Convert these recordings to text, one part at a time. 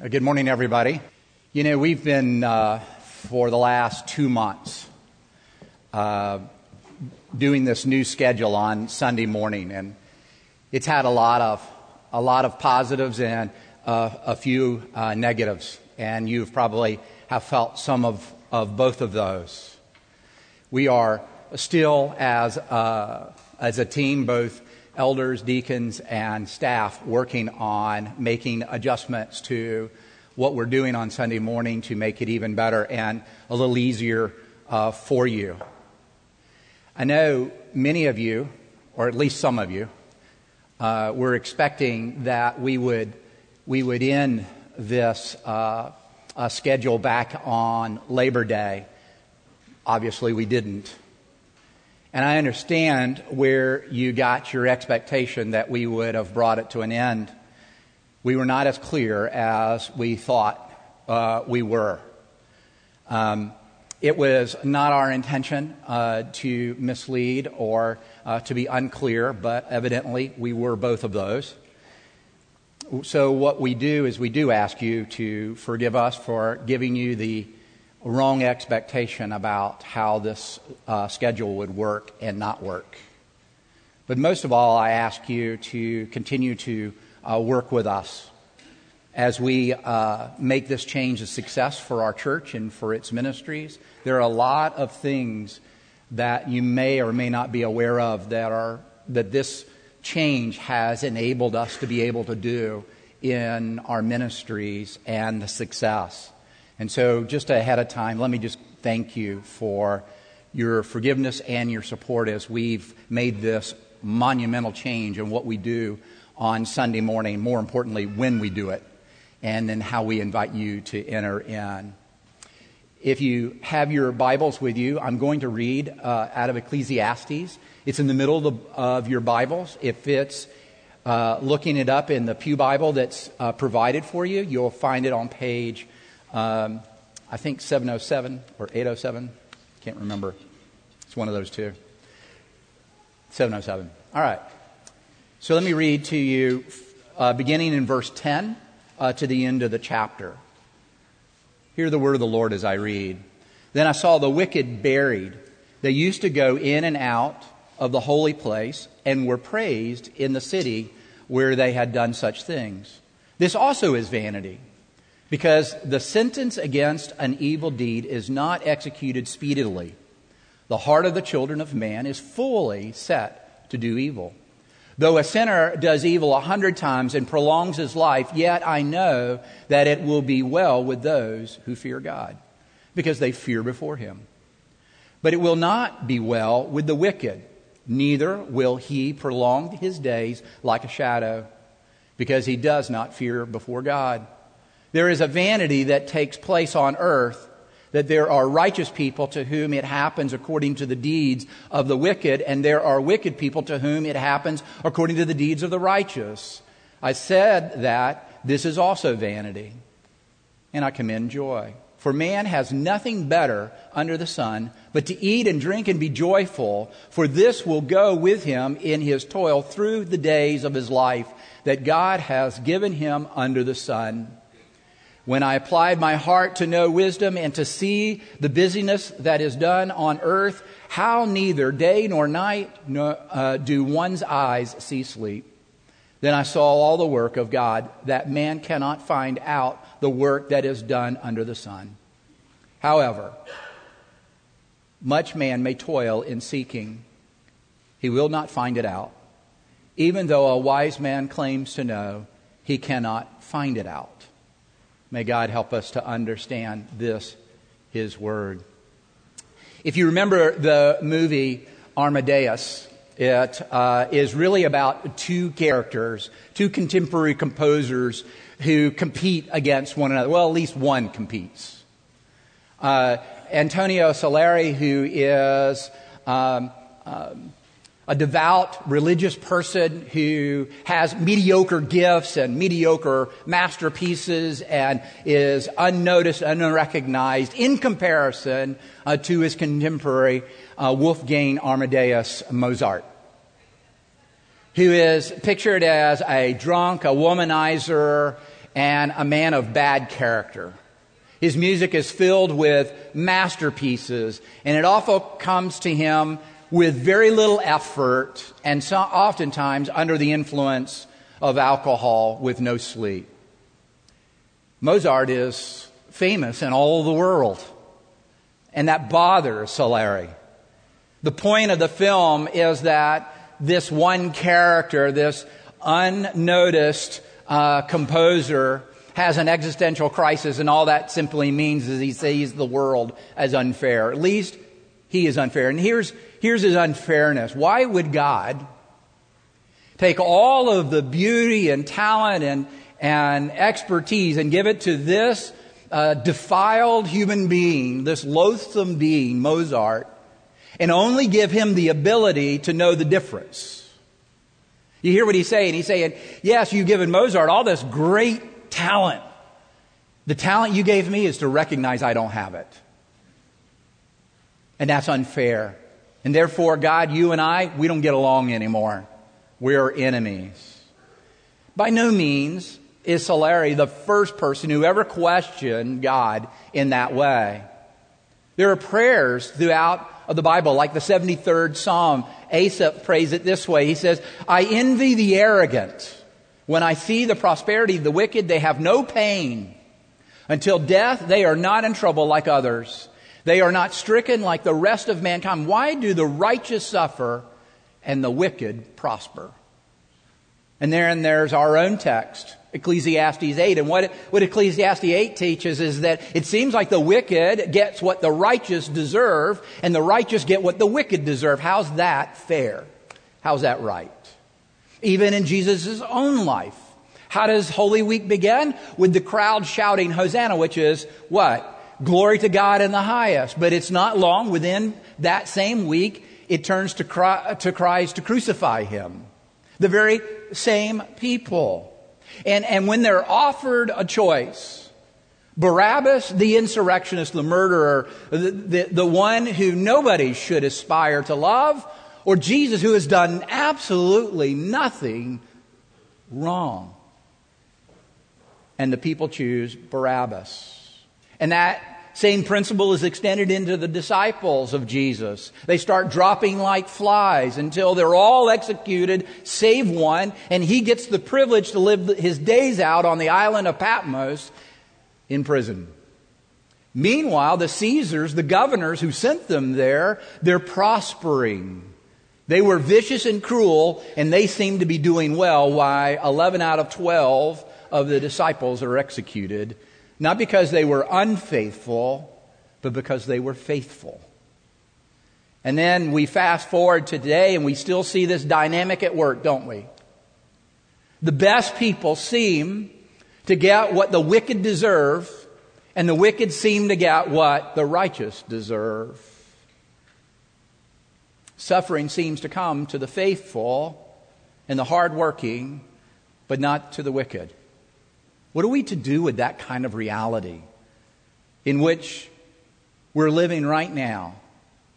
Uh, Good morning, everybody. You know, we've been, uh, for the last two months, uh, doing this new schedule on Sunday morning, and it's had a lot of, a lot of positives and uh, a few uh, negatives, and you've probably have felt some of, of both of those. We are still, as, uh, as a team, both elders, deacons, and staff, working on making adjustments to what we're doing on Sunday morning to make it even better and a little easier uh, for you. I know many of you, or at least some of you, uh, were expecting that we would, we would end this uh, uh, schedule back on Labor Day. Obviously, we didn't. And I understand where you got your expectation that we would have brought it to an end. We were not as clear as we thought uh, we were. Um, it was not our intention uh, to mislead or uh, to be unclear, but evidently we were both of those. So, what we do is we do ask you to forgive us for giving you the wrong expectation about how this uh, schedule would work and not work. But most of all, I ask you to continue to uh, work with us as we uh, make this change a success for our church and for its ministries. There are a lot of things that you may or may not be aware of that are that this change has enabled us to be able to do in our ministries and the success. And so, just ahead of time, let me just thank you for your forgiveness and your support as we've made this monumental change in what we do on Sunday morning, more importantly, when we do it, and then how we invite you to enter in. If you have your Bibles with you, I'm going to read uh, out of Ecclesiastes. It's in the middle of, the, of your Bibles. If it's uh, looking it up in the Pew Bible that's uh, provided for you, you'll find it on page, um, I think, 707 or 807. Can't remember. It's one of those two. 707. All right. So let me read to you, uh, beginning in verse 10 uh, to the end of the chapter. Hear the word of the Lord as I read. Then I saw the wicked buried. They used to go in and out of the holy place and were praised in the city where they had done such things. This also is vanity, because the sentence against an evil deed is not executed speedily. The heart of the children of man is fully set to do evil. Though a sinner does evil a hundred times and prolongs his life, yet I know that it will be well with those who fear God, because they fear before him. But it will not be well with the wicked neither will he prolong his days like a shadow, because he does not fear before God. There is a vanity that takes place on earth that there are righteous people to whom it happens according to the deeds of the wicked, and there are wicked people to whom it happens according to the deeds of the righteous. I said that this is also vanity, and I commend joy. For man has nothing better under the sun but to eat and drink and be joyful, for this will go with him in his toil through the days of his life that God has given him under the sun. When I applied my heart to know wisdom and to see the busyness that is done on earth, how neither day nor night uh, do one's eyes see sleep. Then I saw all the work of God, that man cannot find out the work that is done under the sun. However, much man may toil in seeking, he will not find it out. Even though a wise man claims to know, he cannot find it out. May God help us to understand this, his word. If you remember the movie Amadeus, it uh, is really about two characters, two contemporary composers who compete against one another. Well, at least one competes. Uh, Antonio Salieri, who is um, um, a devout religious person who has mediocre gifts and mediocre masterpieces and is unnoticed, unrecognized in comparison uh, to his contemporary uh, Wolfgang Amadeus Mozart, who is pictured as a drunk, a womanizer, and a man of bad character. His music is filled with masterpieces, and it often comes to him with very little effort and so oftentimes under the influence of alcohol with no sleep. Mozart is famous in all the world, and that bothers Salieri. The point of the film is that this one character, this unnoticed uh, composer, has an existential crisis, and all that simply means is he sees the world as unfair. At least he is unfair. And here's, here's his unfairness. Why would God take all of the beauty and talent and, and expertise and give it to this uh, defiled human being, this loathsome being, Mozart, and only give him the ability to know the difference. You hear what he's saying? He's saying, Yes, you've given Mozart all this great talent. The talent you gave me is to recognize I don't have it. And that's unfair. And therefore, God, you and I, we don't get along anymore. We're enemies. By no means is Salieri the first person who ever questioned God in that way. There are prayers throughout of the Bible, like the 73rd Psalm. Asaph prays it this way. He says, I envy the arrogant. When I see the prosperity of the wicked, they have no pain. Until death, they are not in trouble like others. They are not stricken like the rest of mankind. Why do the righteous suffer and the wicked prosper? And then there's our own text. Ecclesiastes 8. And what, what Ecclesiastes 8 teaches is that it seems like the wicked gets what the righteous deserve, and the righteous get what the wicked deserve. How's that fair? How's that right? Even in Jesus' own life. How does Holy Week begin? With the crowd shouting Hosanna, which is what? Glory to God in the highest. But it's not long within that same week, it turns to, cry, to cries to crucify him. The very same people. And, and when they're offered a choice, Barabbas, the insurrectionist, the murderer, the, the, the, one who nobody should aspire to love, or Jesus who has done absolutely nothing wrong. And the people choose Barabbas. And that same principle is extended into the disciples of Jesus. They start dropping like flies until they're all executed, save one, and he gets the privilege to live his days out on the island of Patmos in prison. Meanwhile, the Caesars, the governors who sent them there, they're prospering. They were vicious and cruel, and they seem to be doing well, why 11 out of 12 of the disciples are executed not because they were unfaithful, but because they were faithful. And then we fast forward to today and we still see this dynamic at work, don't we? The best people seem to get what the wicked deserve, and the wicked seem to get what the righteous deserve. Suffering seems to come to the faithful and the hardworking, but not to the wicked. What are we to do with that kind of reality in which we're living right now,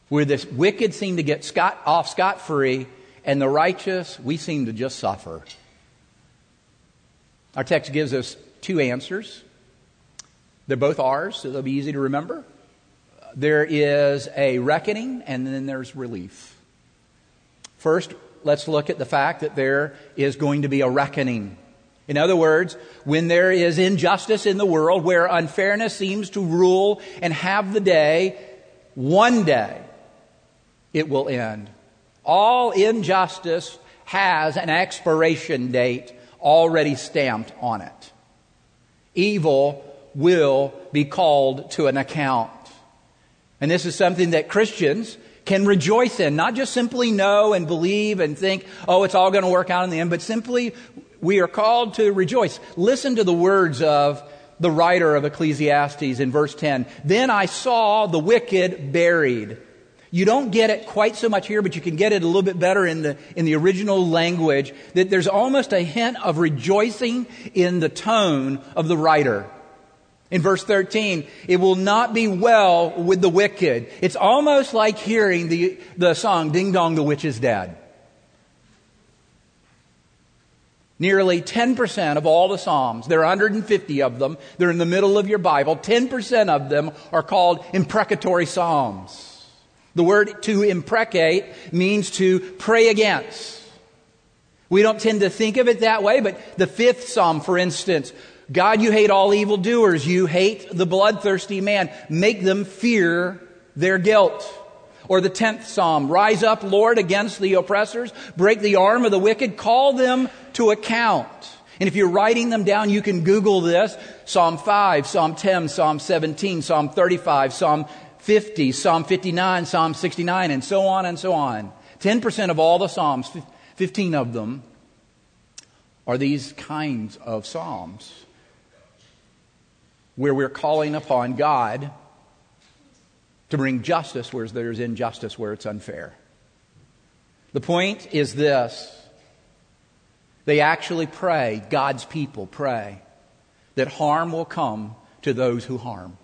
where the wicked seem to get scot, off scot free and the righteous, we seem to just suffer? Our text gives us two answers. They're both ours, so they'll be easy to remember. There is a reckoning, and then there's relief. First, let's look at the fact that there is going to be a reckoning. In other words, when there is injustice in the world, where unfairness seems to rule and have the day, one day it will end. All injustice has an expiration date already stamped on it. Evil will be called to an account. And this is something that Christians can rejoice in, not just simply know and believe and think, oh, it's all going to work out in the end, but simply we are called to rejoice. Listen to the words of the writer of Ecclesiastes in verse 10. Then I saw the wicked buried. You don't get it quite so much here, but you can get it a little bit better in the, in the original language, that there's almost a hint of rejoicing in the tone of the writer. In verse 13, it will not be well with the wicked. It's almost like hearing the, the song, Ding Dong, the Witch is Dead. Nearly 10% of all the Psalms, there are 150 of them, they're in the middle of your Bible, 10% of them are called imprecatory Psalms. The word to imprecate means to pray against. We don't tend to think of it that way, but the fifth Psalm, for instance, God, you hate all evildoers. You hate the bloodthirsty man. Make them fear their guilt. Or the tenth psalm, rise up, Lord, against the oppressors, break the arm of the wicked, call them to account. And if you're writing them down, you can Google this. Psalm 5, Psalm 10, Psalm 17, Psalm 35, Psalm 50, Psalm 59, Psalm 69, and so on and so on. 10% of all the Psalms, 15 of them, are these kinds of Psalms where we're calling upon God to bring justice where there's injustice, where it's unfair. The point is this they actually pray, God's people pray, that harm will come to those who harm.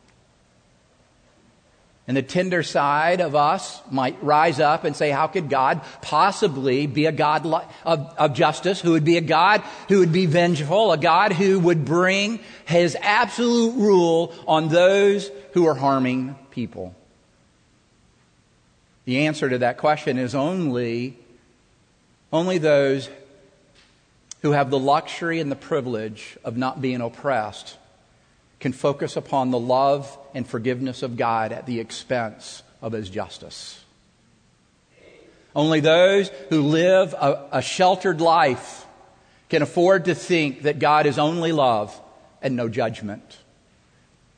And the tender side of us might rise up and say, how could God possibly be a God of, of, justice, who would be a God who would be vengeful, a God who would bring his absolute rule on those who are harming people? The answer to that question is only, only those who have the luxury and the privilege of not being oppressed can focus upon the love and forgiveness of God at the expense of His justice. Only those who live a, a, sheltered life can afford to think that God is only love and no judgment.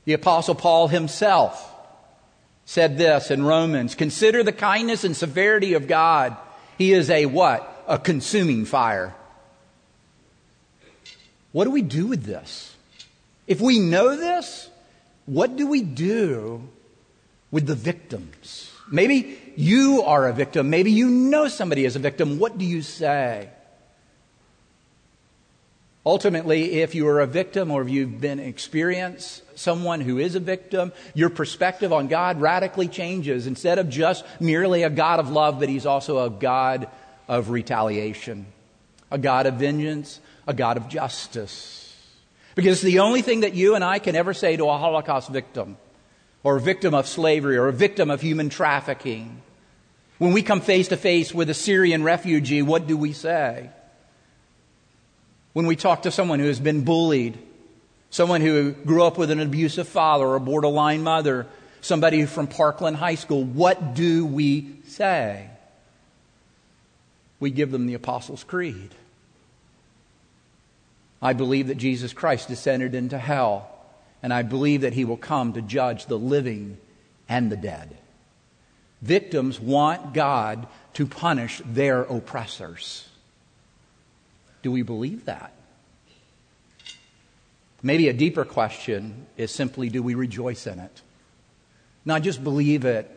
The Apostle Paul himself said this in Romans Consider the kindness and severity of God. He is a what? A consuming fire. What do we do with this? If we know this, what do we do with the victims? Maybe you are a victim. Maybe you know somebody is a victim. What do you say? Ultimately, if you are a victim or if you've been experienced someone who is a victim, your perspective on God radically changes. Instead of just merely a God of love, but He's also a God of retaliation, a God of vengeance, a God of justice. Because the only thing that you and I can ever say to a Holocaust victim, or a victim of slavery, or a victim of human trafficking, when we come face to face with a Syrian refugee, what do we say? When we talk to someone who has been bullied, someone who grew up with an abusive father or a borderline mother, somebody from Parkland High School, what do we say? We give them the Apostles' Creed. I believe that Jesus Christ descended into hell, and I believe that he will come to judge the living and the dead. Victims want God to punish their oppressors. Do we believe that? Maybe a deeper question is simply do we rejoice in it? Not just believe it,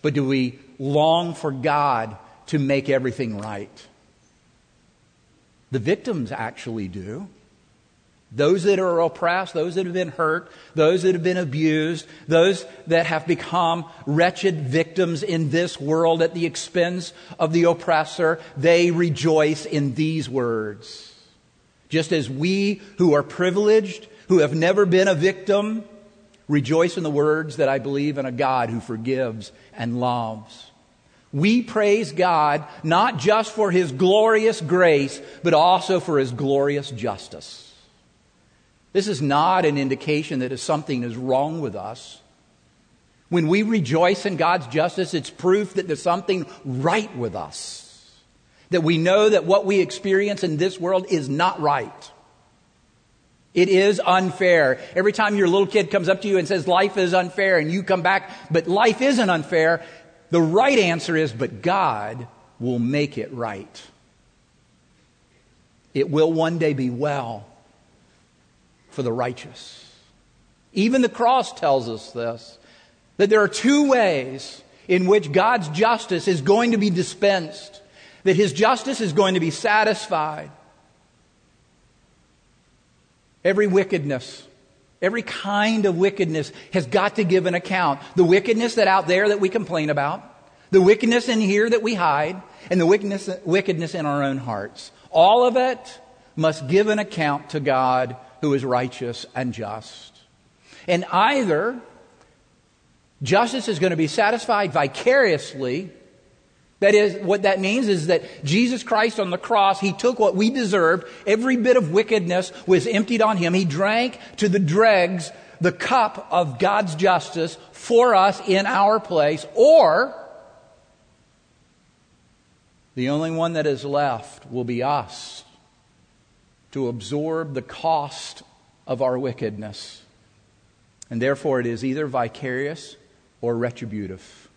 but do we long for God to make everything right? The victims actually do. Those that are oppressed, those that have been hurt, those that have been abused, those that have become wretched victims in this world at the expense of the oppressor, they rejoice in these words. Just as we who are privileged, who have never been a victim, rejoice in the words that I believe in a God who forgives and loves. We praise God not just for His glorious grace, but also for His glorious justice. This is not an indication that something is wrong with us. When we rejoice in God's justice, it's proof that there's something right with us. That we know that what we experience in this world is not right. It is unfair. Every time your little kid comes up to you and says life is unfair and you come back, but life isn't unfair, the right answer is, but God will make it right. It will one day be well for the righteous. Even the cross tells us this that there are two ways in which God's justice is going to be dispensed, that his justice is going to be satisfied. Every wickedness, every kind of wickedness has got to give an account. The wickedness that out there that we complain about, the wickedness in here that we hide, and the wickedness, wickedness in our own hearts. All of it must give an account to God who is righteous and just. And either justice is going to be satisfied vicariously. That is, what that means is that Jesus Christ on the cross, He took what we deserved. Every bit of wickedness was emptied on Him. He drank to the dregs the cup of God's justice for us in our place. Or, the only one that is left will be us to absorb the cost of our wickedness. And therefore, it is either vicarious or retributive.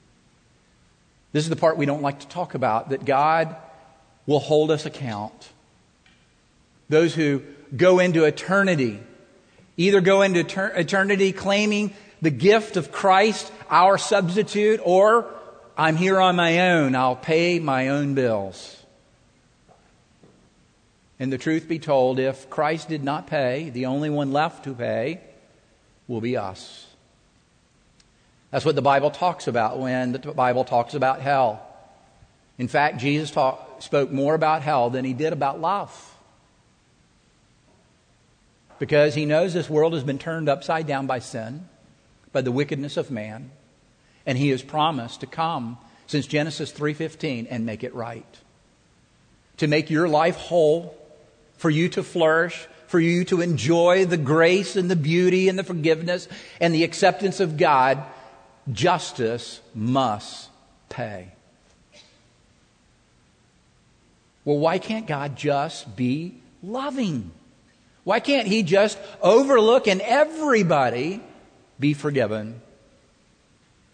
This is the part we don't like to talk about that God will hold us account. Those who go into eternity either go into eternity claiming the gift of Christ, our substitute, or I'm here on my own, I'll pay my own bills. And the truth be told, if Christ did not pay, the only one left to pay will be us. That's what the Bible talks about when the Bible talks about hell. In fact, Jesus talk, spoke more about hell than he did about love. Because he knows this world has been turned upside down by sin, by the wickedness of man, and he has promised to come since Genesis 3:15 and make it right. To make your life whole for you to flourish, for you to enjoy the grace and the beauty and the forgiveness and the acceptance of God, justice must pay. Well, why can't God just be loving? Why can't He just overlook and everybody be forgiven?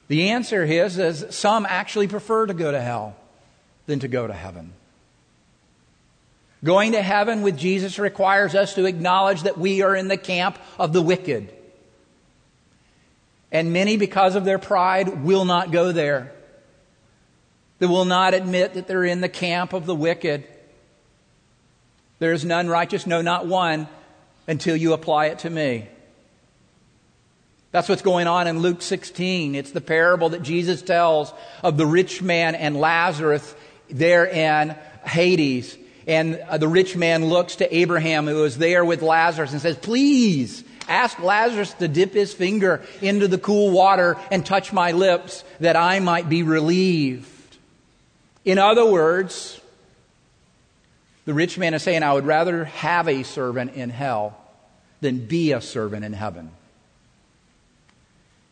The answer is, is some actually prefer to go to hell than to go to heaven. Going to heaven with Jesus requires us to acknowledge that we are in the camp of the wicked. And many, because of their pride, will not go there. They will not admit that they're in the camp of the wicked. There is none righteous, no, not one, until you apply it to me. That's what's going on in Luke 16. It's the parable that Jesus tells of the rich man and Lazarus there in Hades. And uh, the rich man looks to Abraham, who is there with Lazarus, and says, Please ask Lazarus to dip his finger into the cool water and touch my lips that I might be relieved. In other words, the rich man is saying, I would rather have a servant in hell than be a servant in heaven.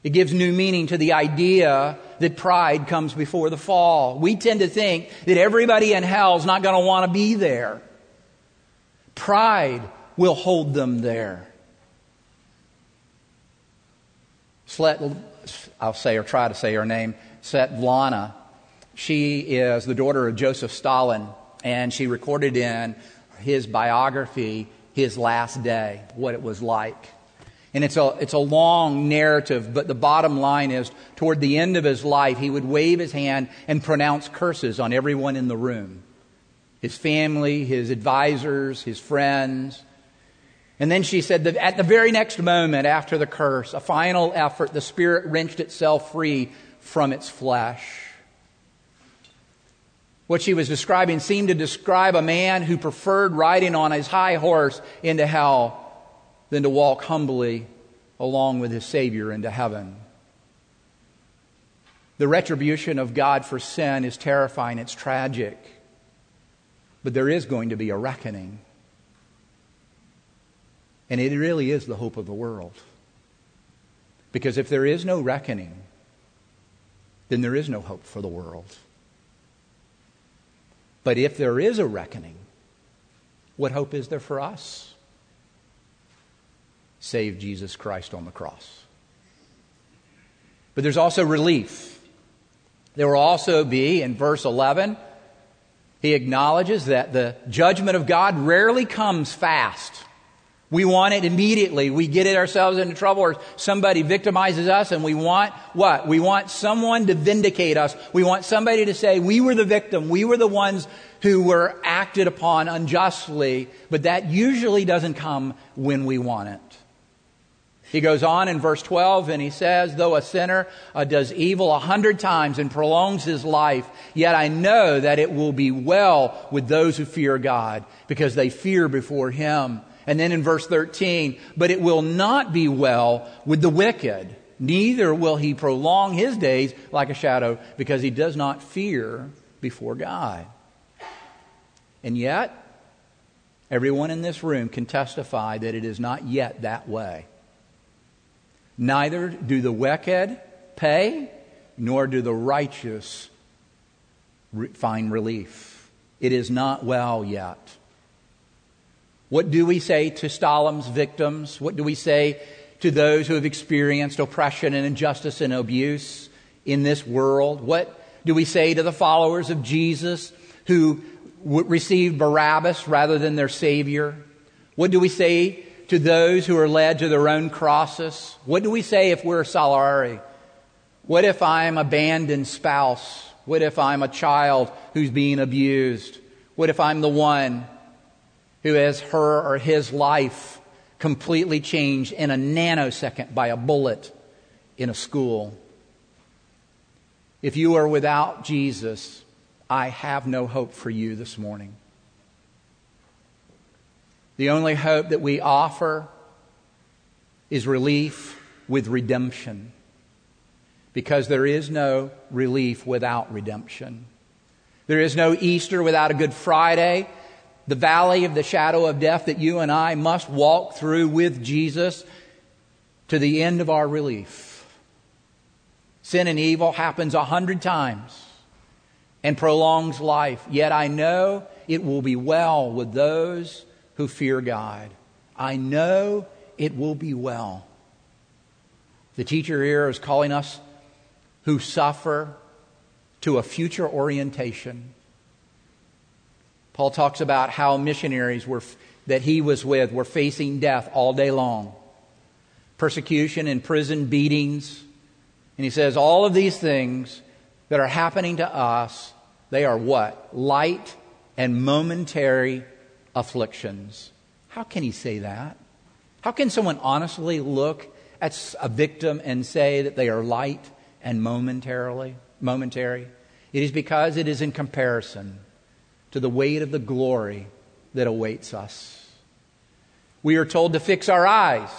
It gives new meaning to the idea that pride comes before the fall. We tend to think that everybody in hell is not going to want to be there. Pride will hold them there. Slet, I'll say or try to say her name, Svetlana. She is the daughter of Joseph Stalin, and she recorded in his biography his last day, what it was like. And it's a, it's a long narrative, but the bottom line is toward the end of his life, he would wave his hand and pronounce curses on everyone in the room his family, his advisors, his friends. And then she said that at the very next moment after the curse, a final effort, the spirit wrenched itself free from its flesh. What she was describing seemed to describe a man who preferred riding on his high horse into hell than to walk humbly along with his Savior into heaven. The retribution of God for sin is terrifying, it's tragic. But there is going to be a reckoning. And it really is the hope of the world. Because if there is no reckoning, then there is no hope for the world. But if there is a reckoning, what hope is there for us? Save Jesus Christ on the cross. But there's also relief. There will also be, in verse 11, he acknowledges that the judgment of God rarely comes fast. We want it immediately. We get it ourselves into trouble or somebody victimizes us and we want what? We want someone to vindicate us. We want somebody to say, we were the victim. We were the ones who were acted upon unjustly. But that usually doesn't come when we want it. He goes on in verse 12 and he says, Though a sinner uh, does evil a hundred times and prolongs his life, yet I know that it will be well with those who fear God because they fear before him. And then in verse 13, but it will not be well with the wicked. Neither will he prolong his days like a shadow because he does not fear before God. And yet, everyone in this room can testify that it is not yet that way. Neither do the wicked pay, nor do the righteous find relief. It is not well yet. What do we say to Stalin's victims? What do we say to those who have experienced oppression and injustice and abuse in this world? What do we say to the followers of Jesus who received Barabbas rather than their Savior? What do we say to those who are led to their own crosses? What do we say if we're Salieri? What if I'm abandoned spouse? What if I'm a child who's being abused? What if I'm the one who has her or his life completely changed in a nanosecond by a bullet in a school? If you are without Jesus, I have no hope for you this morning. The only hope that we offer is relief with redemption. Because there is no relief without redemption. There is no Easter without a Good Friday. The valley of the shadow of death that you and I must walk through with Jesus to the end of our relief. Sin and evil happens a hundred times and prolongs life. Yet I know it will be well with those who fear God. I know it will be well. The teacher here is calling us who suffer to a future orientation. Paul talks about how missionaries were, that he was with were facing death all day long persecution and prison beatings. And he says, all of these things that are happening to us, they are what? Light and momentary afflictions. How can he say that? How can someone honestly look at a victim and say that they are light and momentarily momentary? It is because it is in comparison to the weight of the glory that awaits us. We are told to fix our eyes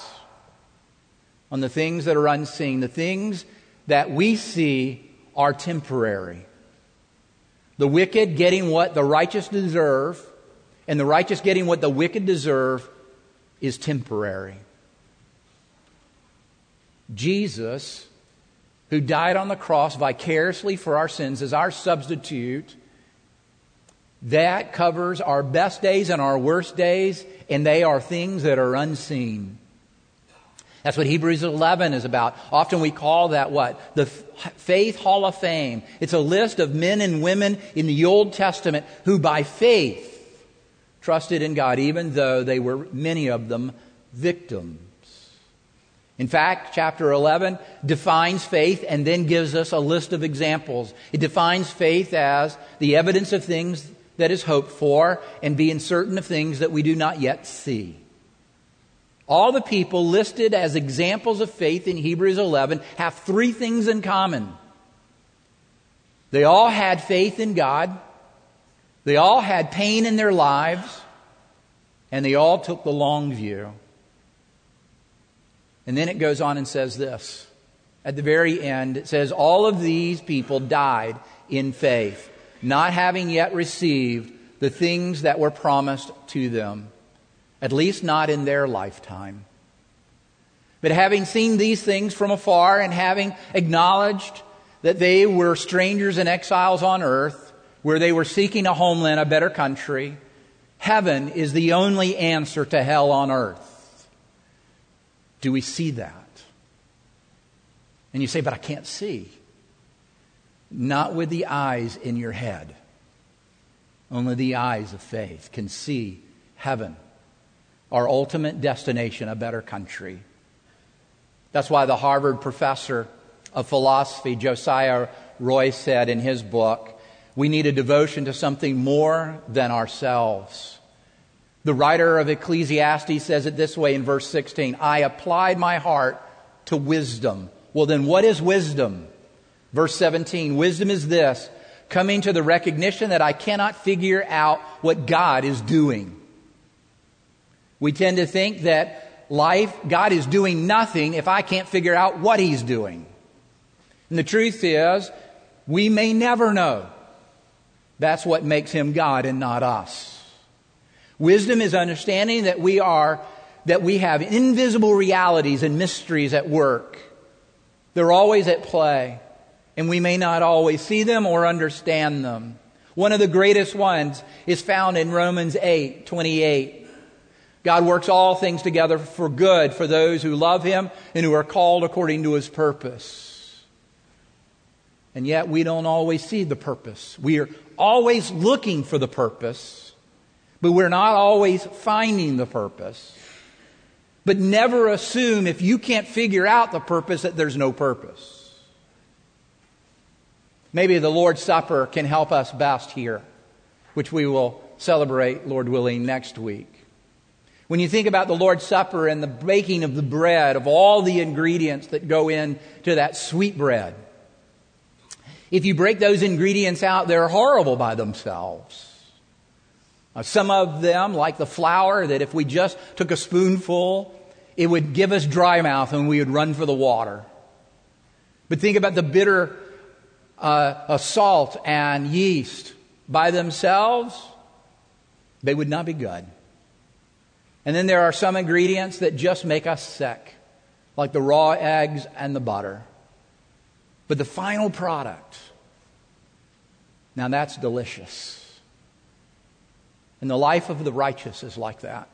on the things that are unseen. The things that we see are temporary. The wicked getting what the righteous deserve and the righteous getting what the wicked deserve is temporary. Jesus, who died on the cross vicariously for our sins as our substitute, that covers our best days and our worst days, and they are things that are unseen. That's what Hebrews 11 is about. Often we call that what? The Faith Hall of Fame. It's a list of men and women in the Old Testament who by faith trusted in God, even though they were, many of them, victims. In fact, chapter 11 defines faith and then gives us a list of examples. It defines faith as the evidence of things that is hoped for and being certain of things that we do not yet see. All the people listed as examples of faith in Hebrews 11 have three things in common. They all had faith in God. They all had pain in their lives, and they all took the long view. And then it goes on and says this. At the very end, it says, All of these people died in faith, not having yet received the things that were promised to them, at least not in their lifetime. But having seen these things from afar and having acknowledged that they were strangers and exiles on earth, where they were seeking a homeland, a better country. Heaven is the only answer to hell on earth. Do we see that? And you say, but I can't see. Not with the eyes in your head. Only the eyes of faith can see heaven, our ultimate destination, a better country. That's why the Harvard professor of philosophy, Josiah Royce, said in his book, we need a devotion to something more than ourselves. The writer of Ecclesiastes says it this way in verse 16 I applied my heart to wisdom. Well, then what is wisdom? Verse 17 Wisdom is this coming to the recognition that I cannot figure out what God is doing. We tend to think that life, God is doing nothing if I can't figure out what He's doing. And the truth is, we may never know. That's what makes Him God and not us. Wisdom is understanding that we are, that we have invisible realities and mysteries at work. They're always at play, and we may not always see them or understand them. One of the greatest ones is found in Romans 8 28. God works all things together for good for those who love Him and who are called according to His purpose. And yet we don't always see the purpose. We are always looking for the purpose, but we're not always finding the purpose. But never assume if you can't figure out the purpose that there's no purpose. Maybe the Lord's Supper can help us best here, which we will celebrate, Lord willing, next week. When you think about the Lord's Supper and the baking of the bread, of all the ingredients that go into that sweet bread, if you break those ingredients out, they're horrible by themselves. Some of them, like the flour, that if we just took a spoonful, it would give us dry mouth and we would run for the water. But think about the bitter uh, salt and yeast. By themselves, they would not be good. And then there are some ingredients that just make us sick, like the raw eggs and the butter. But the final product, now that's delicious. And the life of the righteous is like that.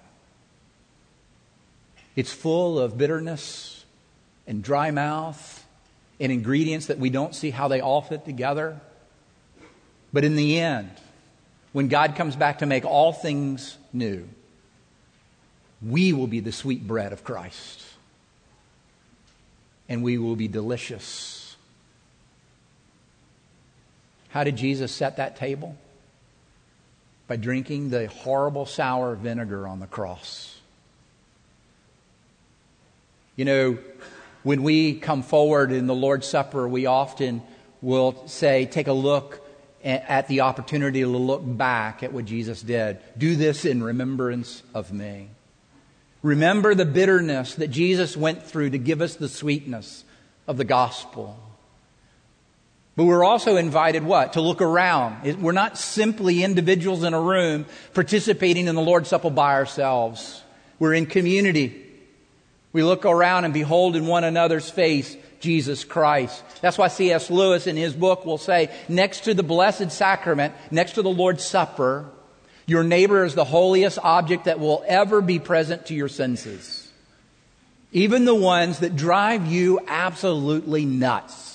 It's full of bitterness and dry mouth and ingredients that we don't see how they all fit together. But in the end, when God comes back to make all things new, we will be the sweet bread of Christ. And we will be delicious. How did Jesus set that table? By drinking the horrible sour vinegar on the cross. You know, when we come forward in the Lord's Supper, we often will say, take a look at the opportunity to look back at what Jesus did. Do this in remembrance of me. Remember the bitterness that Jesus went through to give us the sweetness of the gospel. But we're also invited what? To look around. We're not simply individuals in a room participating in the Lord's Supper by ourselves. We're in community. We look around and behold in one another's face Jesus Christ. That's why C.S. Lewis in his book will say, next to the Blessed Sacrament, next to the Lord's Supper, your neighbor is the holiest object that will ever be present to your senses. Even the ones that drive you absolutely nuts.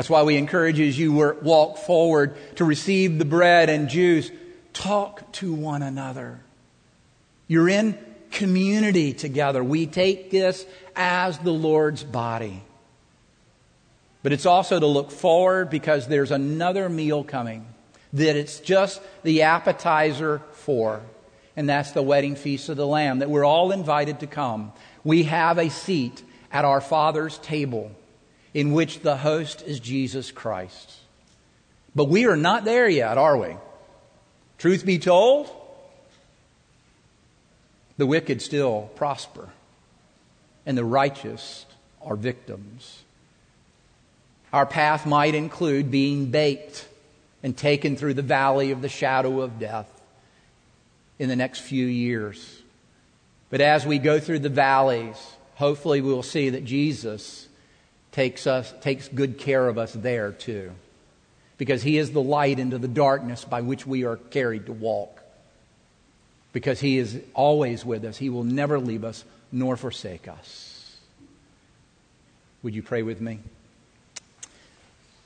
That's why we encourage as you walk forward to receive the bread and juice, talk to one another. You're in community together. We take this as the Lord's body. But it's also to look forward because there's another meal coming that it's just the appetizer for. And that's the wedding feast of the Lamb, that we're all invited to come. We have a seat at our Father's table in which the host is Jesus Christ. But we are not there yet, are we? Truth be told, the wicked still prosper, and the righteous are victims. Our path might include being baked and taken through the valley of the shadow of death in the next few years. But as we go through the valleys, hopefully we will see that Jesus takes us takes good care of us there too. Because he is the light into the darkness by which we are carried to walk. Because he is always with us. He will never leave us nor forsake us. Would you pray with me?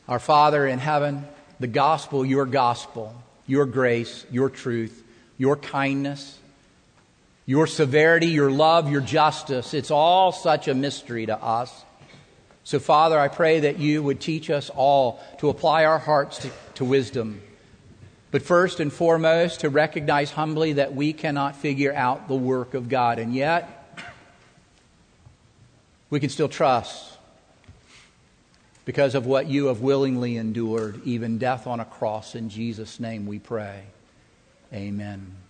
Our Father in heaven, the gospel, your gospel, your grace, your truth, your kindness, your severity, your love, your justice. It's all such a mystery to us. So, Father, I pray that you would teach us all to apply our hearts to, to wisdom But first and foremost, to recognize humbly that we cannot figure out the work of God. And yet, we can still trust because of what you have willingly endured, even death on a cross. In Jesus' name we pray. Amen.